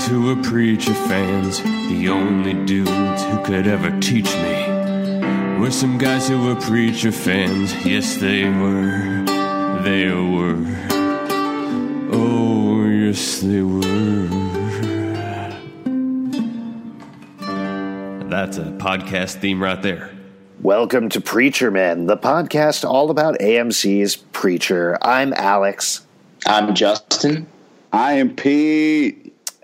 Guys who were preacher fans. The only dudes who could ever teach me were some guys who were preacher fans. Yes, they were. They were. Oh, yes, they were. That's a podcast theme right there. Welcome to Preacher Men, the podcast all about AMC's Preacher. I'm Alex, I'm Justin. I am Pete.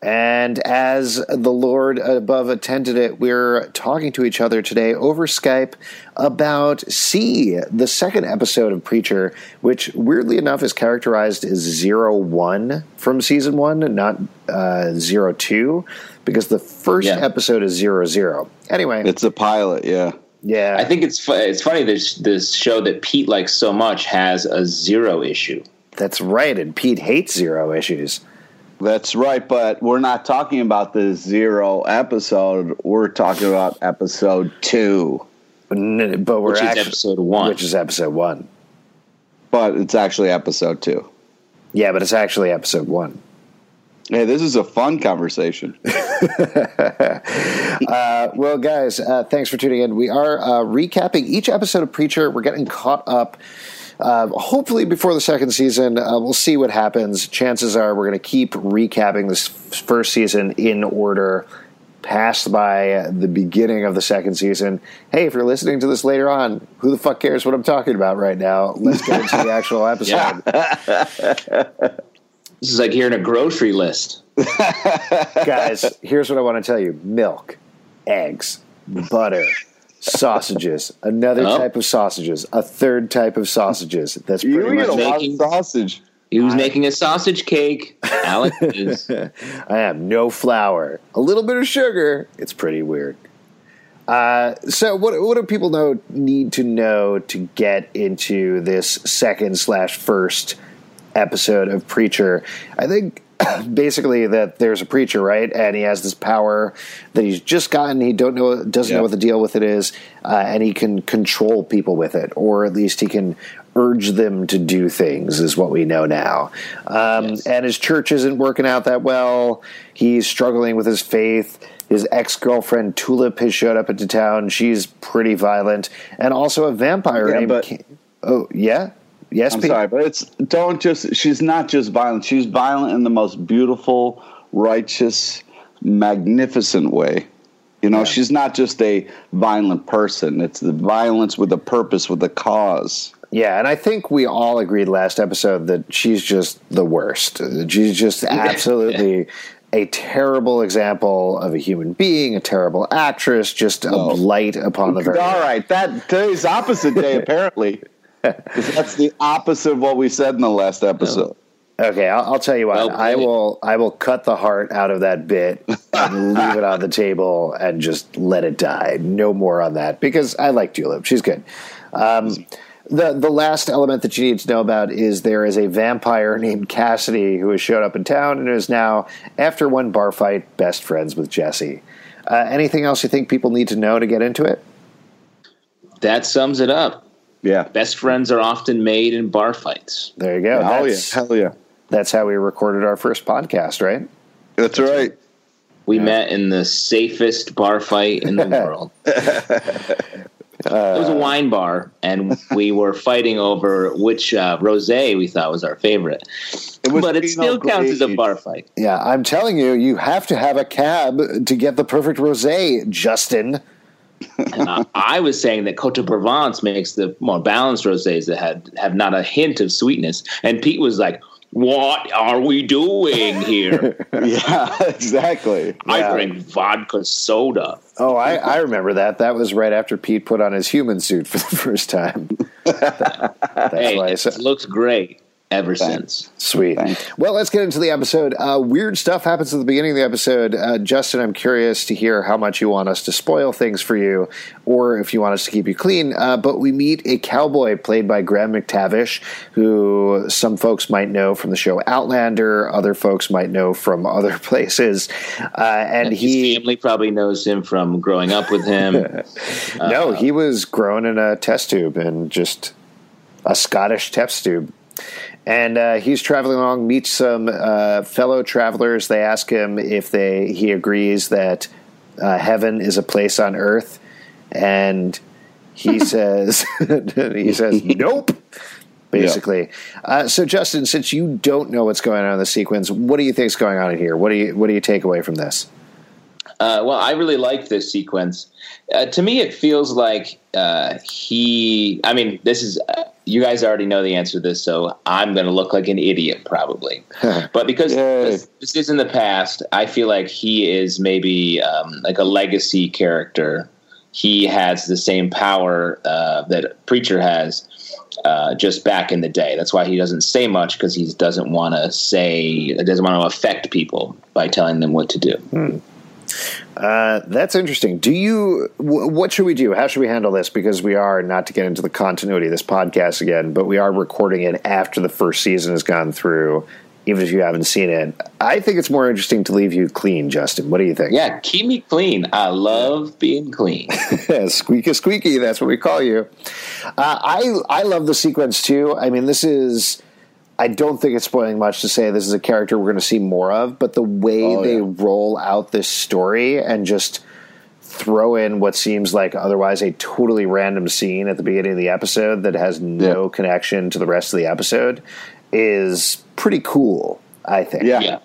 And as the Lord above attended it, we're talking to each other today over Skype about See, the second episode of Preacher, which weirdly enough is characterized as zero one from season one, not uh, zero two, because the first Yeah. episode is zero zero. Anyway, It's a pilot, yeah. yeah, I think it's fu- it's funny this this show that Pete likes so much has a zero issue. that's right. And Pete hates zero issues. That's right, but we're not talking about the zero episode. We're talking about episode two. N- But we're Which is actually, episode one. which is episode one. But it's actually episode two. Yeah, but it's actually episode one. Hey, this is a fun conversation. Uh, well, guys, uh, thanks for tuning in. We are uh, recapping each episode of Preacher. We're getting caught up. Uh, hopefully, before the second season, uh, we'll see what happens. Chances are we're going to keep recapping this first season in order, past by the beginning of the second season. Hey, if you're listening to this later on, who the fuck cares what I'm talking about right now? Let's get into the actual episode. This is like hearing a grocery list. guys, here's what I want to tell you milk, eggs, butter, sausages, another Oh. type of sausages, a third type of sausages. That's You pretty get a much lot of making- sausage. He was making a sausage cake. Alex is I have no flour, a little bit of sugar. It's pretty weird. Uh, so, what what do people know need to know to get into this second slash first episode of Preacher? I think basically that there's a preacher, right, and he has this power that he's just gotten. He don't know doesn't know what the deal with it is, uh, and he can control people with it, or at least he can urge them to do things. Is what we know now. Um, Yes. And his church isn't working out that well. He's struggling with his faith. His ex girlfriend Tulip has showed up into town. She's pretty violent, and also a vampire Yeah, named. but- oh yeah, yes, I'm Pete? sorry, but it's don't just. She's not just violent. She's violent in the most beautiful, righteous, magnificent way. You know, Yeah. she's not just a violent person. It's the violence with a purpose, with a cause. Yeah, and I think we all agreed last episode that she's just the worst. She's just absolutely a terrible example of a human being, a terrible actress, just a blight upon the very. All right, that today's opposite day apparently. 'Cause that's the opposite of what we said in the last episode. Okay, I'll, I'll tell you what. Well I will. I will cut the heart out of that bit and leave it on the table and just let it die. No more on that because I like Tulip. She's good. Um, the the last element that you need to know about is there is a vampire named Cassidy who has showed up in town and is now, after one bar fight, best friends with Jesse. Uh, anything else you think people need to know to get into it? that sums it up. Yeah. Best friends are often made in bar fights. There you go. Oh yeah. That's, Hell yeah. that's how we recorded our first podcast, right? That's right. We met in the safest bar fight in the world. it was a wine bar, and we were fighting over which uh, rosé we thought was our favorite. It was But it Pinot still counts as a bar fight. Yeah, I'm telling you, you have to have a cab to get the perfect rosé, Justin. And I, was saying that Cote de Provence makes the more balanced rosés that had have not a hint of sweetness. And Pete was like, What are we doing here? yeah, exactly. I Yeah. drink vodka soda. Oh, I, I remember that. That was right after Pete put on his human suit for the first time. That's Hey, why I it said looks great ever Thanks. since. sweet. Thanks. Well, let's get into the episode. Uh, weird stuff happens at the beginning of the episode. Uh, Justin, I'm curious to hear how much you want us to spoil things for you, or if you want us to keep you clean. Uh, but we meet a cowboy played by Graham McTavish, who some folks might know from the show Outlander, other folks might know from other places, uh, and His he. family probably knows him from growing up with him. No, he was grown in a test tube and just a Scottish test tube. And uh, he's traveling along, meets some uh, fellow travelers. They ask him if they he agrees that uh, heaven is a place on earth, and he says he says nope. Basically, uh, so Justin, since you don't know what's going on in the sequence, what do you think's going on in here? What do you what do you take away from this? Uh, well, I really like this sequence. Uh, to me, it feels like uh, he. I mean, this is. You guys already know the answer to this, so I'm going to look like an idiot probably. but because this, this is in the past, I feel like he is maybe um, like a legacy character. He has the same power uh, that Preacher has. Uh, just back in the day, that's why he doesn't say much because he doesn't want to say, doesn't want to affect people by telling them what to do. Uh, that's interesting. Do you? W- what should we do? How should we handle this? Because we are not to get into the continuity of this podcast again, but we are recording it after the first season has gone through. Even if you haven't seen it, I think it's more interesting to leave you clean, Justin. What do you think? Yeah, keep me clean. I love being clean. squeaky squeaky. That's what we call you. Uh, I I love the sequence too. I mean, this is. I don't think it's spoiling much to say this is a character we're going to see more of, but the way Oh, they yeah. roll out this story and just throw in what seems like otherwise a totally random scene at the beginning of the episode that has no Yeah. connection to the rest of the episode is pretty cool. I think. Yeah. Yeah.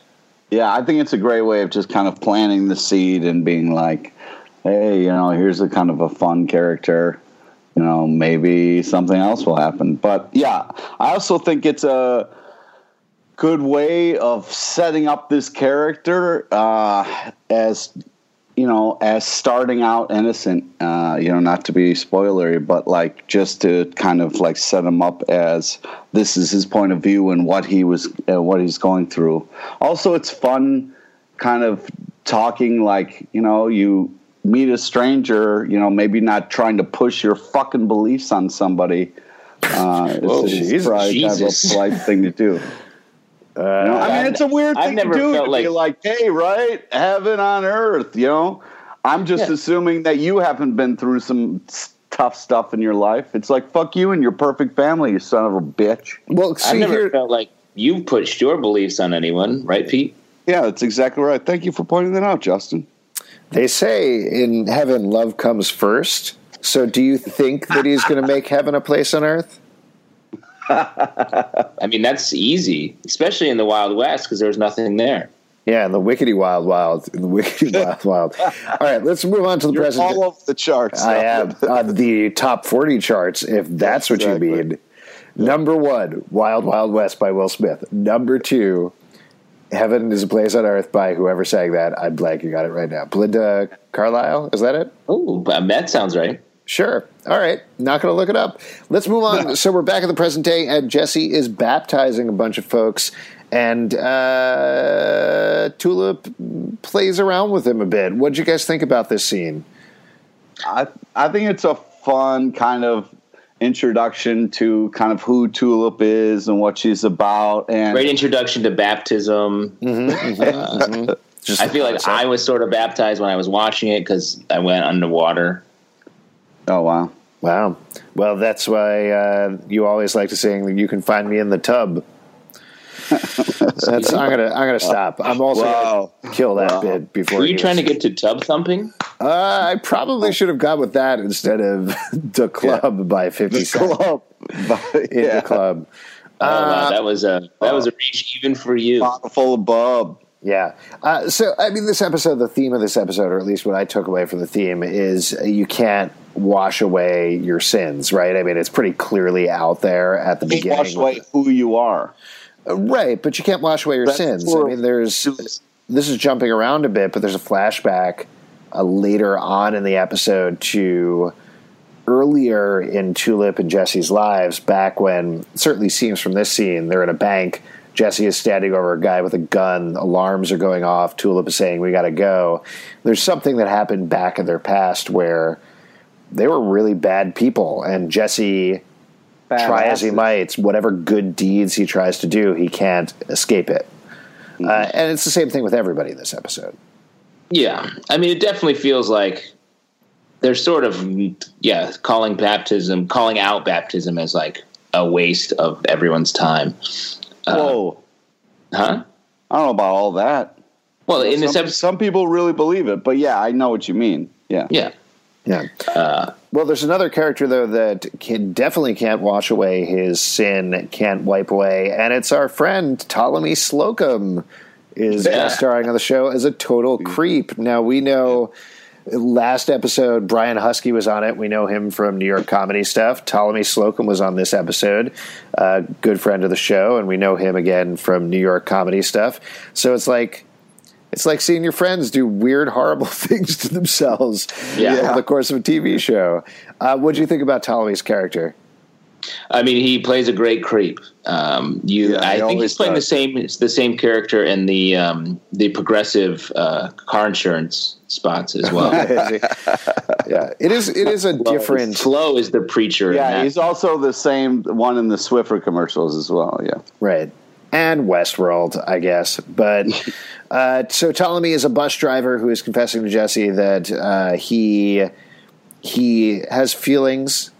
Yeah, I think it's a great way of just kind of planting the seed and being like, hey, you know, here's a kind of a fun character. You know, maybe something else will happen. But yeah, I also think it's a good way of setting up this character uh, as you know as starting out innocent uh, you know not to be spoilery but like just to kind of like set him up as this is his point of view and what he was uh, what he's going through also it's fun kind of talking like you know you meet a stranger you know maybe not trying to push your fucking beliefs on somebody uh, it's, Whoa, it's Jesus. probably kind of a Jesus. polite thing to do Uh, you know, I mean, I've- it's a weird I've thing never to do felt to like- be like, "Hey, right, heaven on earth." You know, I'm just Yeah. assuming that you haven't been through some tough stuff in your life. It's like, "Fuck you and your perfect family, you son of a bitch." well, I've never here. felt like you've pushed your beliefs on anyone, right, Pete? Yeah, that's exactly right. Thank you for pointing that out, Justin. They say in heaven, love comes first. So, do you think that he's going to make heaven a place on earth? I mean, that's easy, especially in the Wild West because there's nothing there. Yeah, in the wickety wild wild, in the wickety wild wild. All right, let's move on to the You're present. all over the charts. I am on the top forty charts, if that's what Exactly. you mean. Number one, Wild Wild West by Will Smith. Number two, Heaven is a Place on Earth by whoever sang that. I'm blanking on it right now. Belinda Carlisle, is that it? Oh, that sounds right. Sure. All right. Not going to look it up. Let's move on. so we're back in the present day, and Jesse is baptizing a bunch of folks, and uh, Tulip plays around with him a bit. What would you guys think about this scene? I I think it's a fun kind of introduction to kind of who Tulip is and what she's about, and Great introduction to baptism. Just mm-hmm, mm-hmm, mm-hmm. I feel like I was sort of baptized when I was watching it because I went underwater. oh wow, Wow. Well, that's why uh, you always like to sing that you can find me in the tub. That's, I'm gonna I'm gonna stop. I'm also Wow. gonna kill that Wow. bit before. Were you he trying to get to tub thumping? Uh, I probably should have gone with that instead of the club by Fifty Cent club, But, in yeah, the club. Oh, wow, Uh, that was a that was a reach even for you. bottle full of bub. Yeah. Uh, so, I mean, this episode, the theme of this episode, or at least what I took away from the theme, is you can't wash away your sins, right? I mean, it's pretty clearly out there at the Wash beginning. away who you are. Right, but you can't wash away your That's sins. I mean, there's this is jumping around a bit, but there's a flashback uh, later on in the episode to earlier in Tulip and Jesse's lives, back when certainly seems from this scene they're in a bank. Jesse is standing over a guy with a gun. Alarms are going off. Tulip is saying, "We got to go." There's something that happened back in their past where they were really bad people, and Jesse try as he Badasses. might, whatever good deeds he tries to do, he can't escape it. Mm-hmm. Uh, and it's the same thing with everybody in this episode. Yeah, I mean, it definitely feels like they're sort of yeah calling baptism, calling out baptism as like a waste of everyone's time, Whoa. huh? I don't know about all that. Well, in this some, episode, some people really believe it, but yeah, I know what you mean. Yeah. yeah, Yeah. uh, Well, there's another character though that can definitely can't wash away his sin, can't wipe away, and it's our friend Ptolemy Slocum is Yeah. guest starring on the show as a total creep. Now we know. Last episode, Brian Huskey was on it. We know him from New York comedy stuff. Ptolemy Slocum was on this episode, uh, good friend of the show, and we know him again from New York comedy stuff. So it's like it's like seeing your friends do weird, horrible things to themselves Yeah. over the course of a TV show. Uh, what do you think about Ptolemy's character? I mean, he plays a great creep. Um, you, Yeah, I he think he's playing does. the same. The same character in the um, the progressive uh, car insurance spots as well. yeah, it is. It is a different. Flo is the preacher. in Yeah, that. he's also the same one in the Swiffer commercials as well. Yeah. Right. And Westworld, I guess. But uh, so Ptolemy is a bus driver who is confessing to Jesse that uh, he he has feelings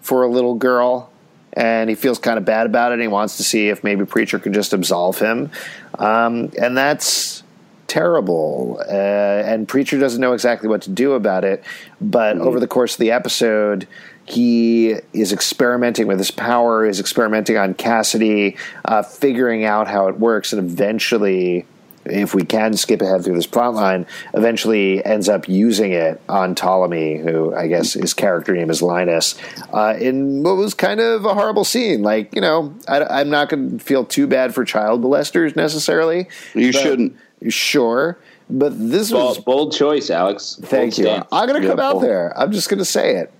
for a little girl and he feels kind of bad about it. And he wants to see if maybe Preacher could just absolve him. Um, and that's terrible. Uh, and Preacher doesn't know exactly what to do about it. But over the course of the episode, he is experimenting with his power, is experimenting on Cassidy, uh, figuring out how it works, and eventually, if we can skip ahead through this plot line, eventually ends up using it on Ptolemy, who I guess his character name is Linus, uh, in what was kind of a horrible scene. Like, you know, I, am not going to feel too bad for child molesters necessarily. You shouldn't. Sure. But this was bold, bold choice, Alex. Thank Bold you. stance. I'm going to Yeah, come out bold. there. I'm just going to say it.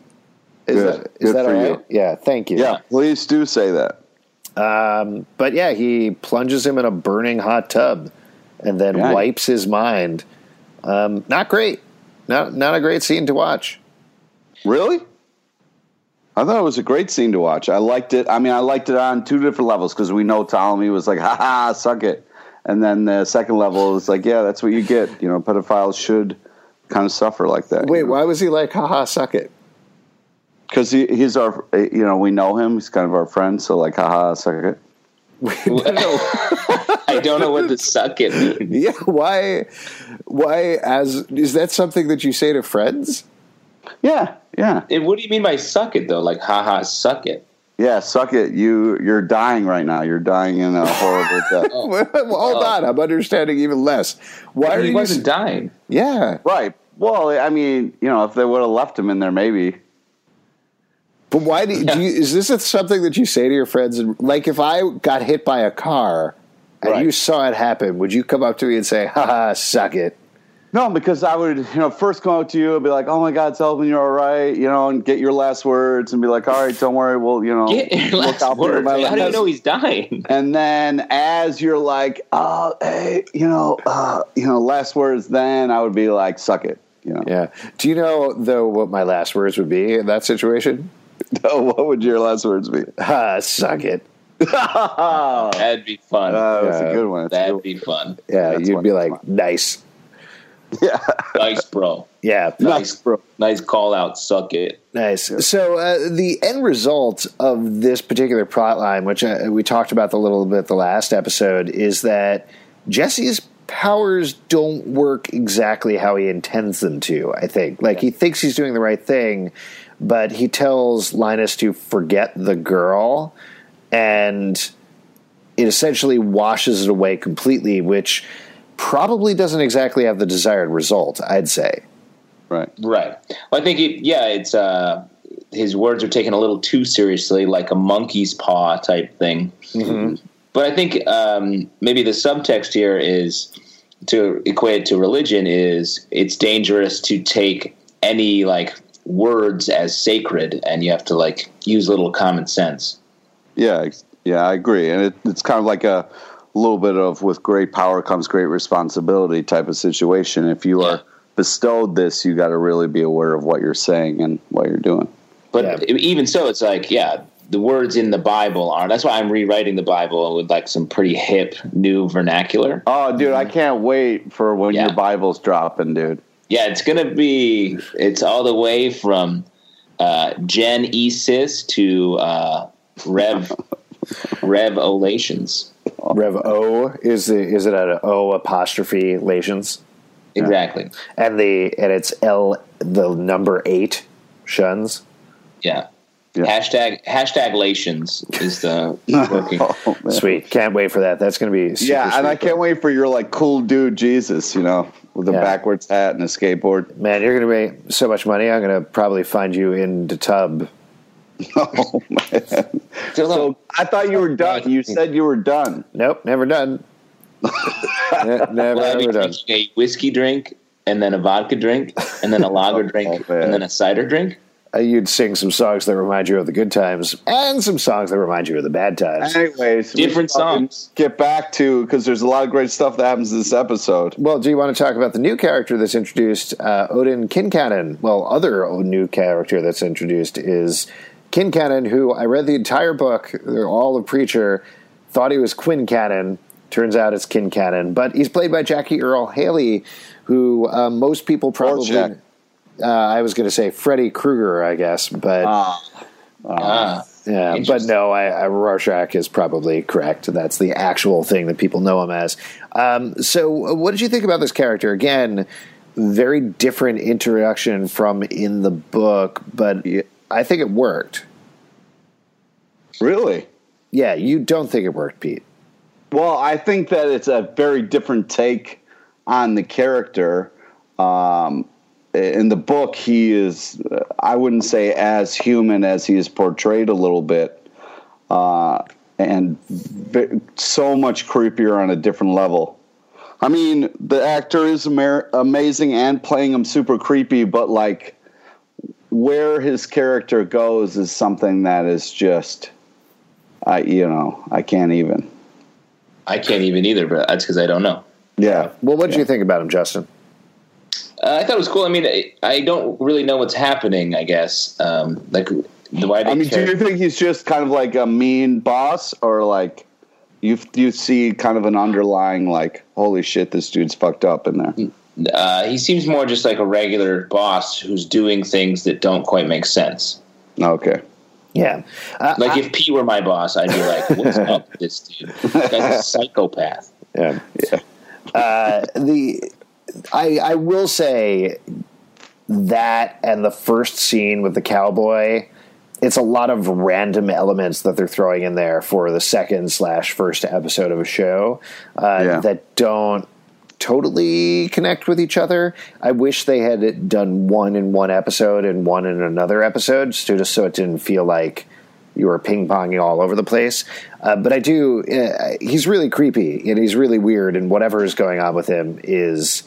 Is Good. that is Good that all you. right? Yeah. Thank you. Yeah, please do say that. Um, but yeah, he plunges him in a burning hot tub and then Yeah. wipes his mind. Um, not great. Not not a great scene to watch. Really? I thought it was a great scene to watch. I liked it. I mean, I liked it on two different levels because we know Ptolemy was like, "Ha ha, suck it," and then the second level is like, "Yeah, that's what you get." You know, pedophiles should kind of suffer like that. Wait, why was he like, haha, suck it? Because he, he's our, eh, you know, we know him. He's kind of our friend. So like, haha, suck it. I don't know what the suck it means. yeah, why? Why? As is that something that you say to friends? Yeah, yeah, And what do you mean by suck it though? Like, haha, suck it. yeah. Suck it. You you're dying right now. You're dying in a horrible death. Well, hold on, I'm understanding even less. Why are he you? wasn't dying. yeah, Right. Well, I mean, you know, if they would have left him in there, maybe. But why do you, do you? Is this something that you say to your friends? And like, if I got hit by a car and Right. you saw it happen, would you come up to me and say, haha, suck it? No, because I would, you know, first come up to you and be like, "Oh my God, Zalben, you're all right," you know, and get your last words and be like, "All right, don't worry, we'll, you know, Get your look out for word. my How do you know he's dying? And then as you're like, "Oh, hey, you know, uh, you know, last words," then I would be like, "Suck it," you know. Yeah. Do you know though what my last words would be in that situation? what would your last words be? Ah, suck it. That'd be fun. that's Yeah. a good one. That's That'd good be fun. Yeah, That's you'd be That's like, nice. yeah, Nice, bro. Yeah, Nice, bro. Nice call out. Suck it. Nice. So uh, the end result of this particular plot line, which uh, we talked about a little bit the last episode, is that Jesse's powers don't work exactly how he intends them to. I think, like he thinks he's doing the right thing, but he tells Linus to forget the girl, and it essentially washes it away completely, which probably doesn't exactly have the desired result. I'd say. right. Right. Well, I think it. Yeah, it's. uh His words are taken a little too seriously, like a monkey's paw type thing. But I think um, maybe the subtext here is to equate it to religion is it's dangerous to take any like words as sacred, and you have to like use a little common sense. Yeah, yeah, I agree, and it, it's kind of like a little bit of with great power comes great responsibility type of situation. If you Yeah. are bestowed this, you got to really be aware of what you're saying and what you're doing. But Yeah. even so, it's like, yeah, the words in the Bible are. That's why I'm rewriting the Bible with like some pretty hip new vernacular. Oh, dude, I mm-hmm. can't wait for when Yeah. your Bible's dropping, dude. Yeah, it's gonna be. It's all the way from uh, Gen Esis to uh, Rev Olations. Rev O is the is it an O apostrophe lations? Exactly. And the and it's L the number eight shuns. Yeah. Yeah. Hashtag hashtag Lations is the oh, working. Oh. Sweet. Can't wait for that. That's gonna be super Yeah, and I can't wait for your like cool dude Jesus, you know, with a Yeah. backwards hat and a skateboard. Man, you're gonna make so much money. I'm gonna probably find you in the tub. Oh man! So I thought you were done. You said you were done. Nope, never done. Ne- never, Well, I'd never done. a whiskey drink and then a vodka drink and then a lager oh, drink man. and then a cider drink. Uh, you'd sing some songs that remind you of the good times and some songs that remind you of the bad times. Anyways, Different songs. Get back to because there's a lot of great stuff that happens in this episode. Well, do you want to talk about the new character that's introduced, uh, Odin Kincannon? Well, other new character that's introduced is Kincannon, who I read the entire book, They're all of Preacher, thought he was Quinn Cannon. Turns out it's Kincannon, but he's played by Jackie Earle Haley, who uh, most people probably. Jack. Uh, I was going to say Freddy Krueger, I guess, but Ah, yeah, but no, I, I, Rorschach is probably correct. That's the actual thing that people know him as. Um, so, uh, what did you think about this character? Again, very different introduction from in the book, but I think it worked. Really? Yeah, you don't think it worked, Pete? Well, I think that it's a very different take on the character. Um, in the book, he is, I wouldn't say as human as he is portrayed a little bit, uh, and v- so much creepier on a different level. I mean, the actor is amer- amazing and playing him super creepy, but like where his character goes is something that is just, I you know, I can't even. I can't even either, but that's because I don't know. Yeah. Well, what did you think about him, Justin? Uh, I thought it was cool. I mean, I, I don't really know what's happening. I guess, um, like, the why I mean, do you think he's just kind of like a mean boss, or like you you see kind of an underlying like, holy shit, this dude's fucked up in there? uh, he seems more just like a regular boss who's doing things that don't quite make sense. Okay. Yeah, uh, Like I- if P were my boss, I'd be like, "What's up with this dude? This guy's a psychopath." yeah. Yeah. Uh, the I I will say that and the first scene with the cowboy, it's a lot of random elements that they're throwing in there for the second slash first episode of a show uh, Yeah. that don't totally connect with each other. I wish they had done one in one episode and one in another episode, so just so it didn't feel like you were ping ponging all over the place. Uh, but I do. Uh, he's really creepy and he's really weird, and whatever is going on with him is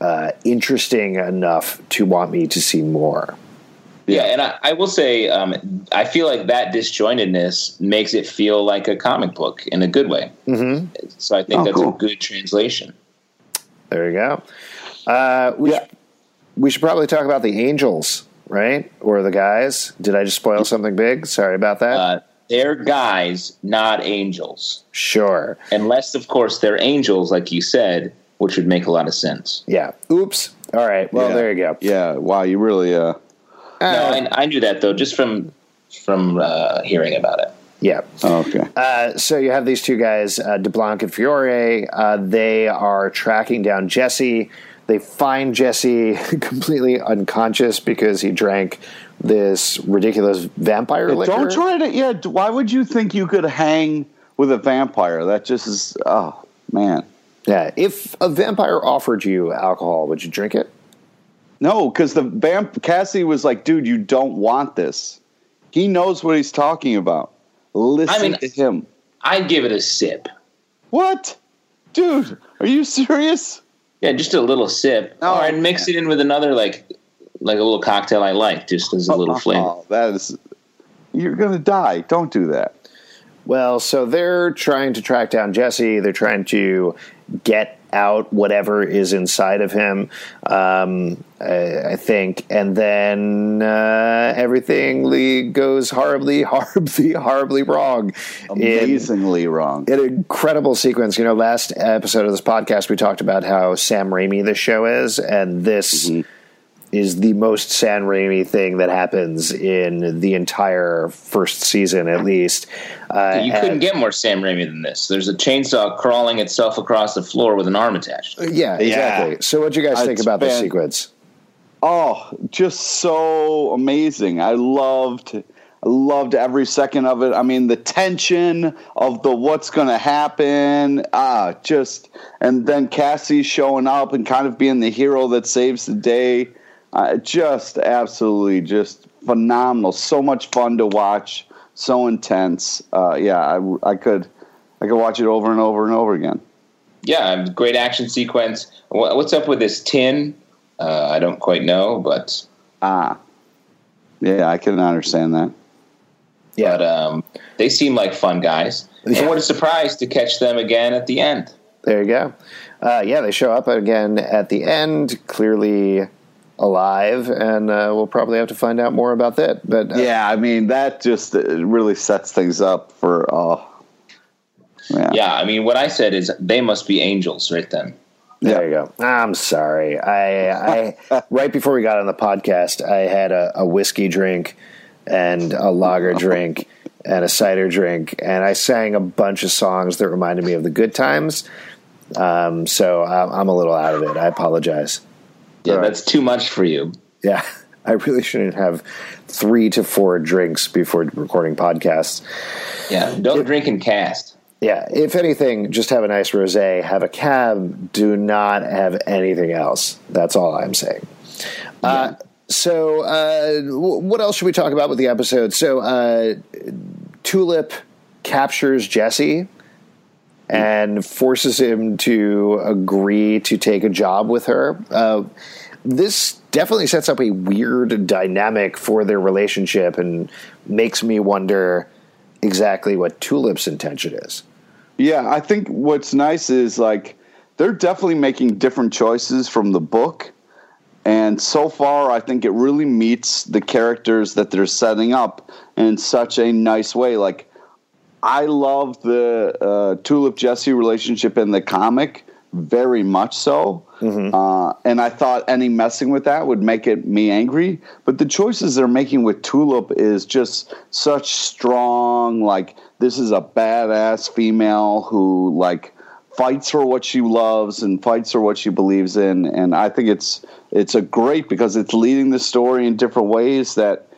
uh, interesting enough to want me to see more. Yeah, and I, I will say, um, I feel like that disjointedness makes it feel like a comic book in a good way. Mm-hmm. So I think Oh, that's cool. a good translation. There you go. Uh, we, Yeah. should, we should probably talk about the angels, right? Or the guys. Did I just spoil something big? Sorry about that. Uh, they're guys, not angels, sure. unless, of course, they're angels, like you said, which would make a lot of sense. Yeah. Oops. All right. Well, Yeah. there you go. Yeah. Wow. You really. Uh. No, Uh, I, I knew that though, just from from uh, hearing about it. yeah. Okay. Uh, so you have these two guys, uh, DeBlanc and Fiore. Uh, they are tracking down Jesse. They find Jesse completely unconscious because he drank this ridiculous vampire liquor. Don't try to. Yeah. Why would you think you could hang with a vampire? That just is. Oh man. Yeah. If a vampire offered you alcohol, would you drink it? No, because the vamp Cassie was like, dude, you don't want this. He knows what he's talking about. Listen I mean- to him. I'd give it a sip. What, dude? Are you serious? Yeah, just a little sip. Oh, or I'd mix it in with another like like a little cocktail I like, just as a little oh, flavor. Oh, that is. You're gonna die. Don't do that. Well, so they're trying to track down Jesse. They're trying to get out whatever is inside of him, um, I, I think, and then uh, everything goes horribly, horribly, horribly wrong. In- Amazingly wrong. an incredible sequence. You know, last episode of this podcast, we talked about how Sam Raimi the show is, and this is the most Sam Raimi thing that happens in the entire first season, at least. Uh, You couldn't get more Sam Raimi than this. There's a chainsaw crawling itself across the floor with an arm attached. yeah, exactly. Yeah. So, what do you guys I'd think about this spend- sequence? Oh, just so amazing. I loved I loved every second of it. I mean, the tension of the what's going to happen, ah, just and then Cassie showing up and kind of being the hero that saves the day. Uh, just absolutely just phenomenal. So much fun to watch. So intense. Uh, yeah, I, I could I could watch it over and over and over again. Yeah, great action sequence. What's up with this tin? Uh, I don't quite know, but Ah, yeah, I can understand that. but um, they seem like fun guys. And what a surprise to catch them again at the end. There you go. Uh, yeah, they show up again at the end, clearly alive, and uh, we'll probably have to find out more about that. But uh, Yeah, I mean that just uh, really sets things up for oh, yeah. Yeah, I mean, what I said is they must be angels right then. There you go. I'm sorry. I, I right before we got on the podcast, I had a, a whiskey drink and a lager drink and a cider drink, and I sang a bunch of songs that reminded me of the good times. Um, so I'm, I'm a little out of it. I apologize. Yeah, Right. that's too much for you. Yeah, I really shouldn't have three to four drinks before recording podcasts. Yeah, don't drink and cast. Yeah, if anything, just have a nice rosé, have a cab. Do not have anything else. That's all I'm saying. Uh, so, uh, what else should we talk about with the episode? So, uh, Tulip captures Jesse and forces him to agree to take a job with her. Uh, this definitely sets up a weird dynamic for their relationship and makes me wonder exactly what Tulip's intention is. Yeah, I think what's nice is like they're definitely making different choices from the book. And so far, I think it really meets the characters that they're setting up in such a nice way. Like, I love the uh, Tulip Jesse relationship in the comic very much so. Uh, and I thought any messing with that would make it me angry. But the choices they're making with Tulip is just such strong, like, this is a badass female who, like, fights for what she loves and fights for what she believes in. And I think it's it's a great because it's leading the story in different ways that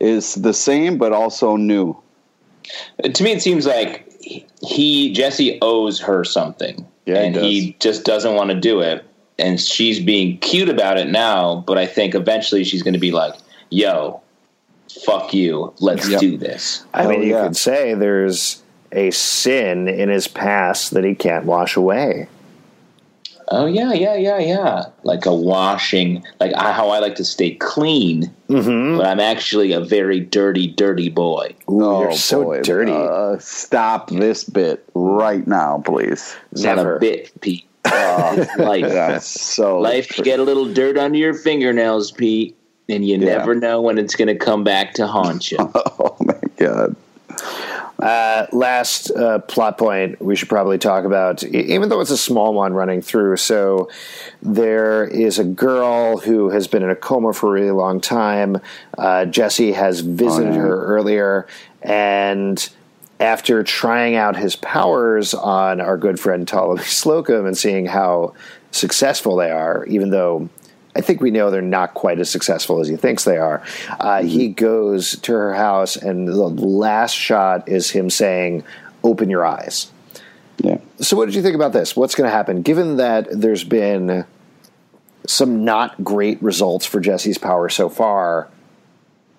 is the same but also new. To me, it seems like he Jesse owes her something, Yeah, and does. he just doesn't want to do it. And she's being cute about it now, but I think eventually she's going to be like, "Yo, fuck you, let's Yep. do this." I Hell mean, you yeah. could say there's a sin in his past that he can't wash away. Oh yeah, yeah, yeah, yeah. Like a washing, like I, how I like to stay clean, Mm-hmm. but I'm actually a very dirty, dirty boy. Ooh, you're so dirty. Uh, stop this bit right now, please. It's Never. not a bit, Pete. It's life. That's so Life, you get a little dirt under your fingernails, Pete, and you Yeah. never know when it's going to come back to haunt you. Oh my god. Uh, last uh, plot point we should probably talk about, even though it's a small one running through. So there is a girl who has been in a coma for a really long time. Uh, Jesse has visited Oh, yeah. her earlier, and after trying out his powers on our good friend Ptolemy Slocum and seeing how successful they are, even though I think we know they're not quite as successful as he thinks they are. Uh, He goes to her house, and the last shot is him saying, "Open your eyes." Yeah. So, what did you think about this? What's going to happen? Given that there's been some not great results for Jesse's power so far,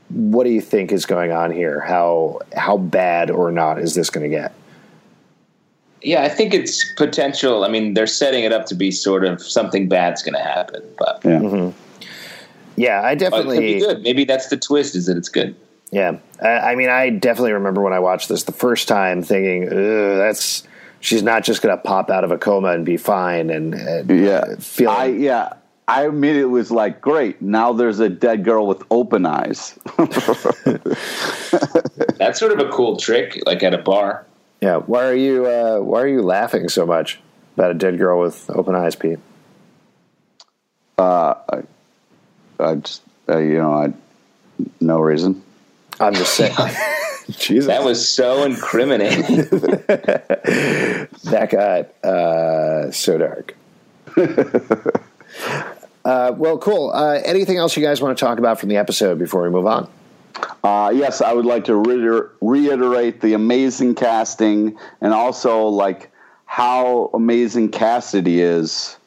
what do you think is going on here? How how bad or not is this going to get? Yeah, I think it's potential. I mean, they're setting it up to be sort of something bad's going to happen, but Yeah. Mm-hmm. Yeah, I but it could definitely. be good. Maybe that's the twist: is that it's good. Yeah, I, I mean, I definitely remember when I watched this the first time, thinking, Ugh, "That's she's not just going to pop out of a coma and be fine." And, and Yeah. feeling I yeah. I immediately was like, great. Now there's a dead girl with open eyes. That's sort of a cool trick, like at a bar. Yeah. Why are you uh, Why are you laughing so much about a dead girl with open eyes, Pete? I just, uh, you know, I no reason. I'm just saying. Jesus, That was so incriminating. that got uh, so dark. uh, well, cool. Uh, anything else you guys want to talk about from the episode before we move on? Uh, yes, I would like to reiter- reiterate the amazing casting and also like how amazing Cassidy is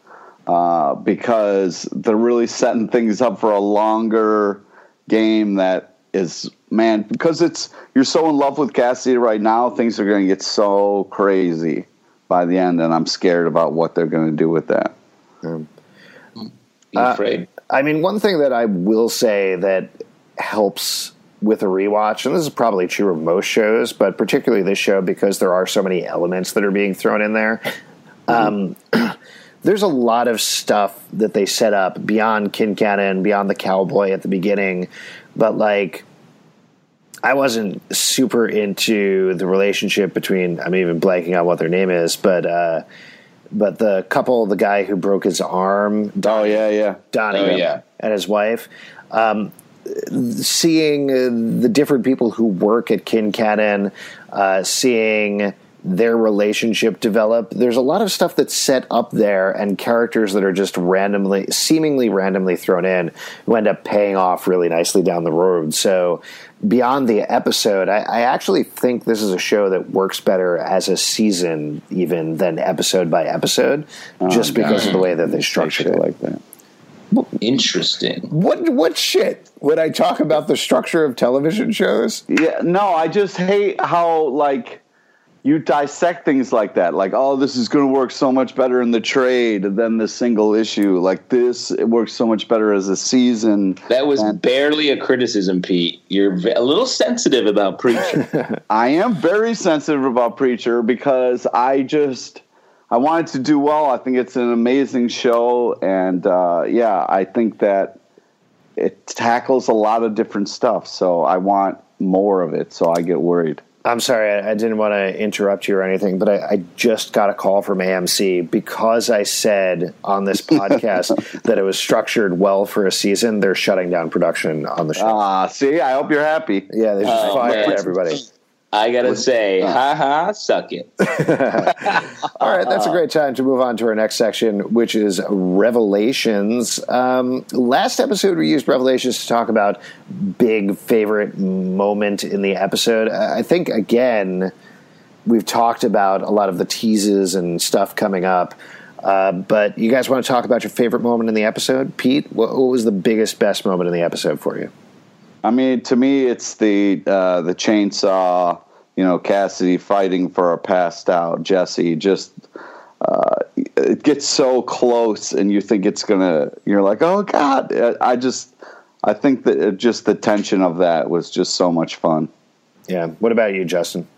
uh, because they're really setting things up for a longer game that is man because it's you're so in love with Cassidy right now things are going to get so crazy by the end and I'm scared about what they're going to do with that. Be afraid. I mean, one thing that I will say that helps with a rewatch, and this is probably true of most shows, but particularly this show because there are so many elements that are being thrown in there. Um, there's a lot of stuff that they set up beyond Kincannon, beyond the cowboy at the beginning, but like. I wasn't super into the relationship between. I'm even blanking on what their name is, but uh, but the couple, the guy who broke his arm, Oh yeah, yeah. Donnie Oh, yeah. and his wife. Um, seeing uh, the different people who work at Kincannon, uh, seeing their relationship develop. There's a lot of stuff that's set up there and characters that are just randomly, seemingly randomly thrown in who end up paying off really nicely down the road. So beyond the episode, I, I actually think this is a show that works better as a season even than episode by episode, just because of the way that they structured Shit it. like that. Interesting. What what shit would I talk about the structure of television shows? Yeah, no, I just hate how like you dissect things like that. Like, oh, this is going to work so much better in the trade than the single issue. Like this, it works so much better as a season. That was And- barely a criticism, Pete. You're ve- a little sensitive about preacher. I am very sensitive about Preacher because I just I wanted to do well. I think it's an amazing show, and uh, yeah, I think that it tackles a lot of different stuff. So I want more of it. So I get worried. I'm sorry, I, I didn't want to interrupt you or anything, but I, I just got a call from AMC because I said on this podcast that it was structured well for a season. They're shutting down production on the show. Ah, see, I hope you're happy. yeah, they just Oh, fired man. everybody. I gotta say, ha ha, suck it. All right, that's a great time to move on to our next section, which is Revelations. Um, last episode, we used Revelations to talk about big favorite moment in the episode. I I think, again, we've talked about a lot of the teases and stuff coming up. Uh, but you guys want to talk about your favorite moment in the episode? Pete, what, what was the biggest, best moment in the episode for you? I mean, to me, it's the uh, the chainsaw. You know, Cassidy fighting for a passed out Jesse. Just uh, it gets so close, and you think it's gonna. You're like, oh god! I just, I think that it, just the tension of that was just so much fun. Yeah. What about you, Justin?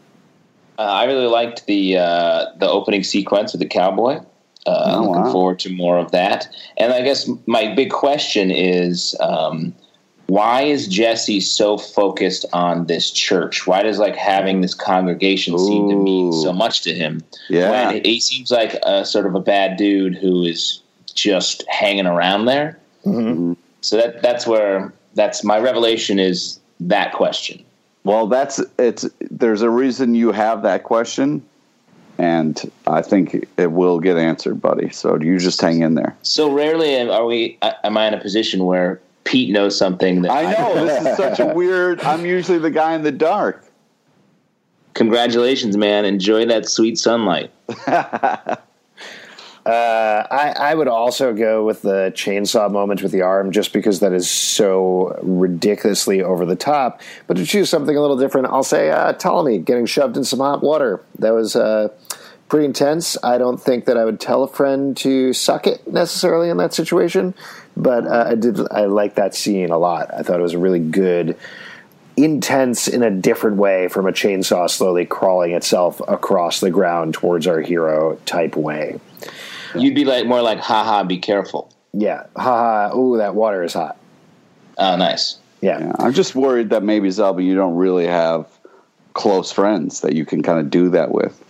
Uh, I really liked the uh, the opening sequence with the cowboy. Uh, Oh, looking wow. forward to more of that. And I guess my big question is, um, why is Jesse so focused on this church? Why does like having this congregation seem to mean so much to him? Yeah. When he seems like a sort of a bad dude who is just hanging around there. Mm-hmm. So that that's where that's my revelation is that question. Well, that's it's. There's a reason you have that question, and I think it will get answered, buddy. So do you just hang in there. So rarely are we. Am I in a position where Pete knows something that I know this is such a weird. I'm usually the guy in the dark. Congratulations, man! Enjoy that sweet sunlight. Uh, I, I would also go with the chainsaw moment with the arm just because that is so ridiculously over the top. But to choose something a little different, I'll say uh, Ptolemy getting shoved in some hot water. That was uh, pretty intense. I don't think that I would tell a friend to suck it necessarily in that situation, but uh, I did. I like that scene a lot. I thought it was a really good, intense in a different way from a chainsaw slowly crawling itself across the ground towards our hero type way. You'd be like more like, haha, be careful. Yeah, haha. Ooh, that water is hot. Oh, nice. Yeah. Yeah, I'm just worried that maybe Zelby, you don't really have close friends that you can kind of do that with.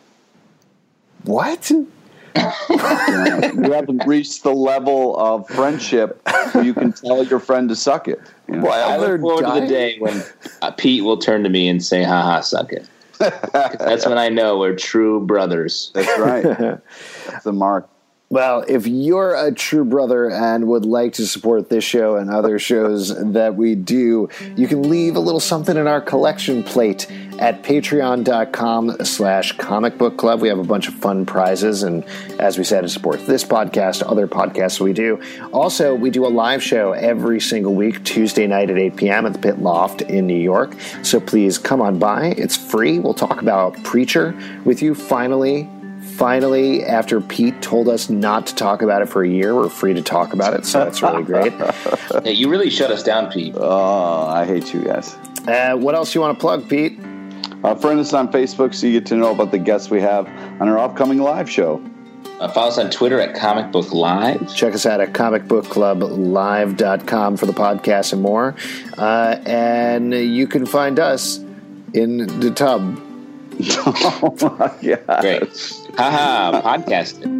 What? You, haven't reached the level of friendship where you can tell your friend to suck it. You know? I they're look forward to the day when uh, Pete will turn to me and say, haha, suck it. That's when I know we're true brothers. That's right. That's the mark. Well, if you're a true brother and would like to support this show and other shows that we do, you can leave a little something in our collection plate at patreon.com slash comic book club. We have a bunch of fun prizes, and as we said, it supports this podcast, other podcasts we do. Also, we do a live show every single week, Tuesday night at 8 p.m. at the Pit Loft in New York. So please come on by. It's free. We'll talk about Preacher with you finally finally, after Pete told us not to talk about it for a year, we're free to talk about it. So that's really great. Hey, you really shut us down, Pete. Oh, I hate you guys. Uh, what else you want to plug, Pete? Uh, friend us on Facebook so you get to know about the guests we have on our upcoming live show. Uh, follow us on Twitter at Comic Book Live. Check us out at comicbookclublive.com for the podcast and more. Uh, and you can find us in the tub. oh my god. Great. Haha, podcasting.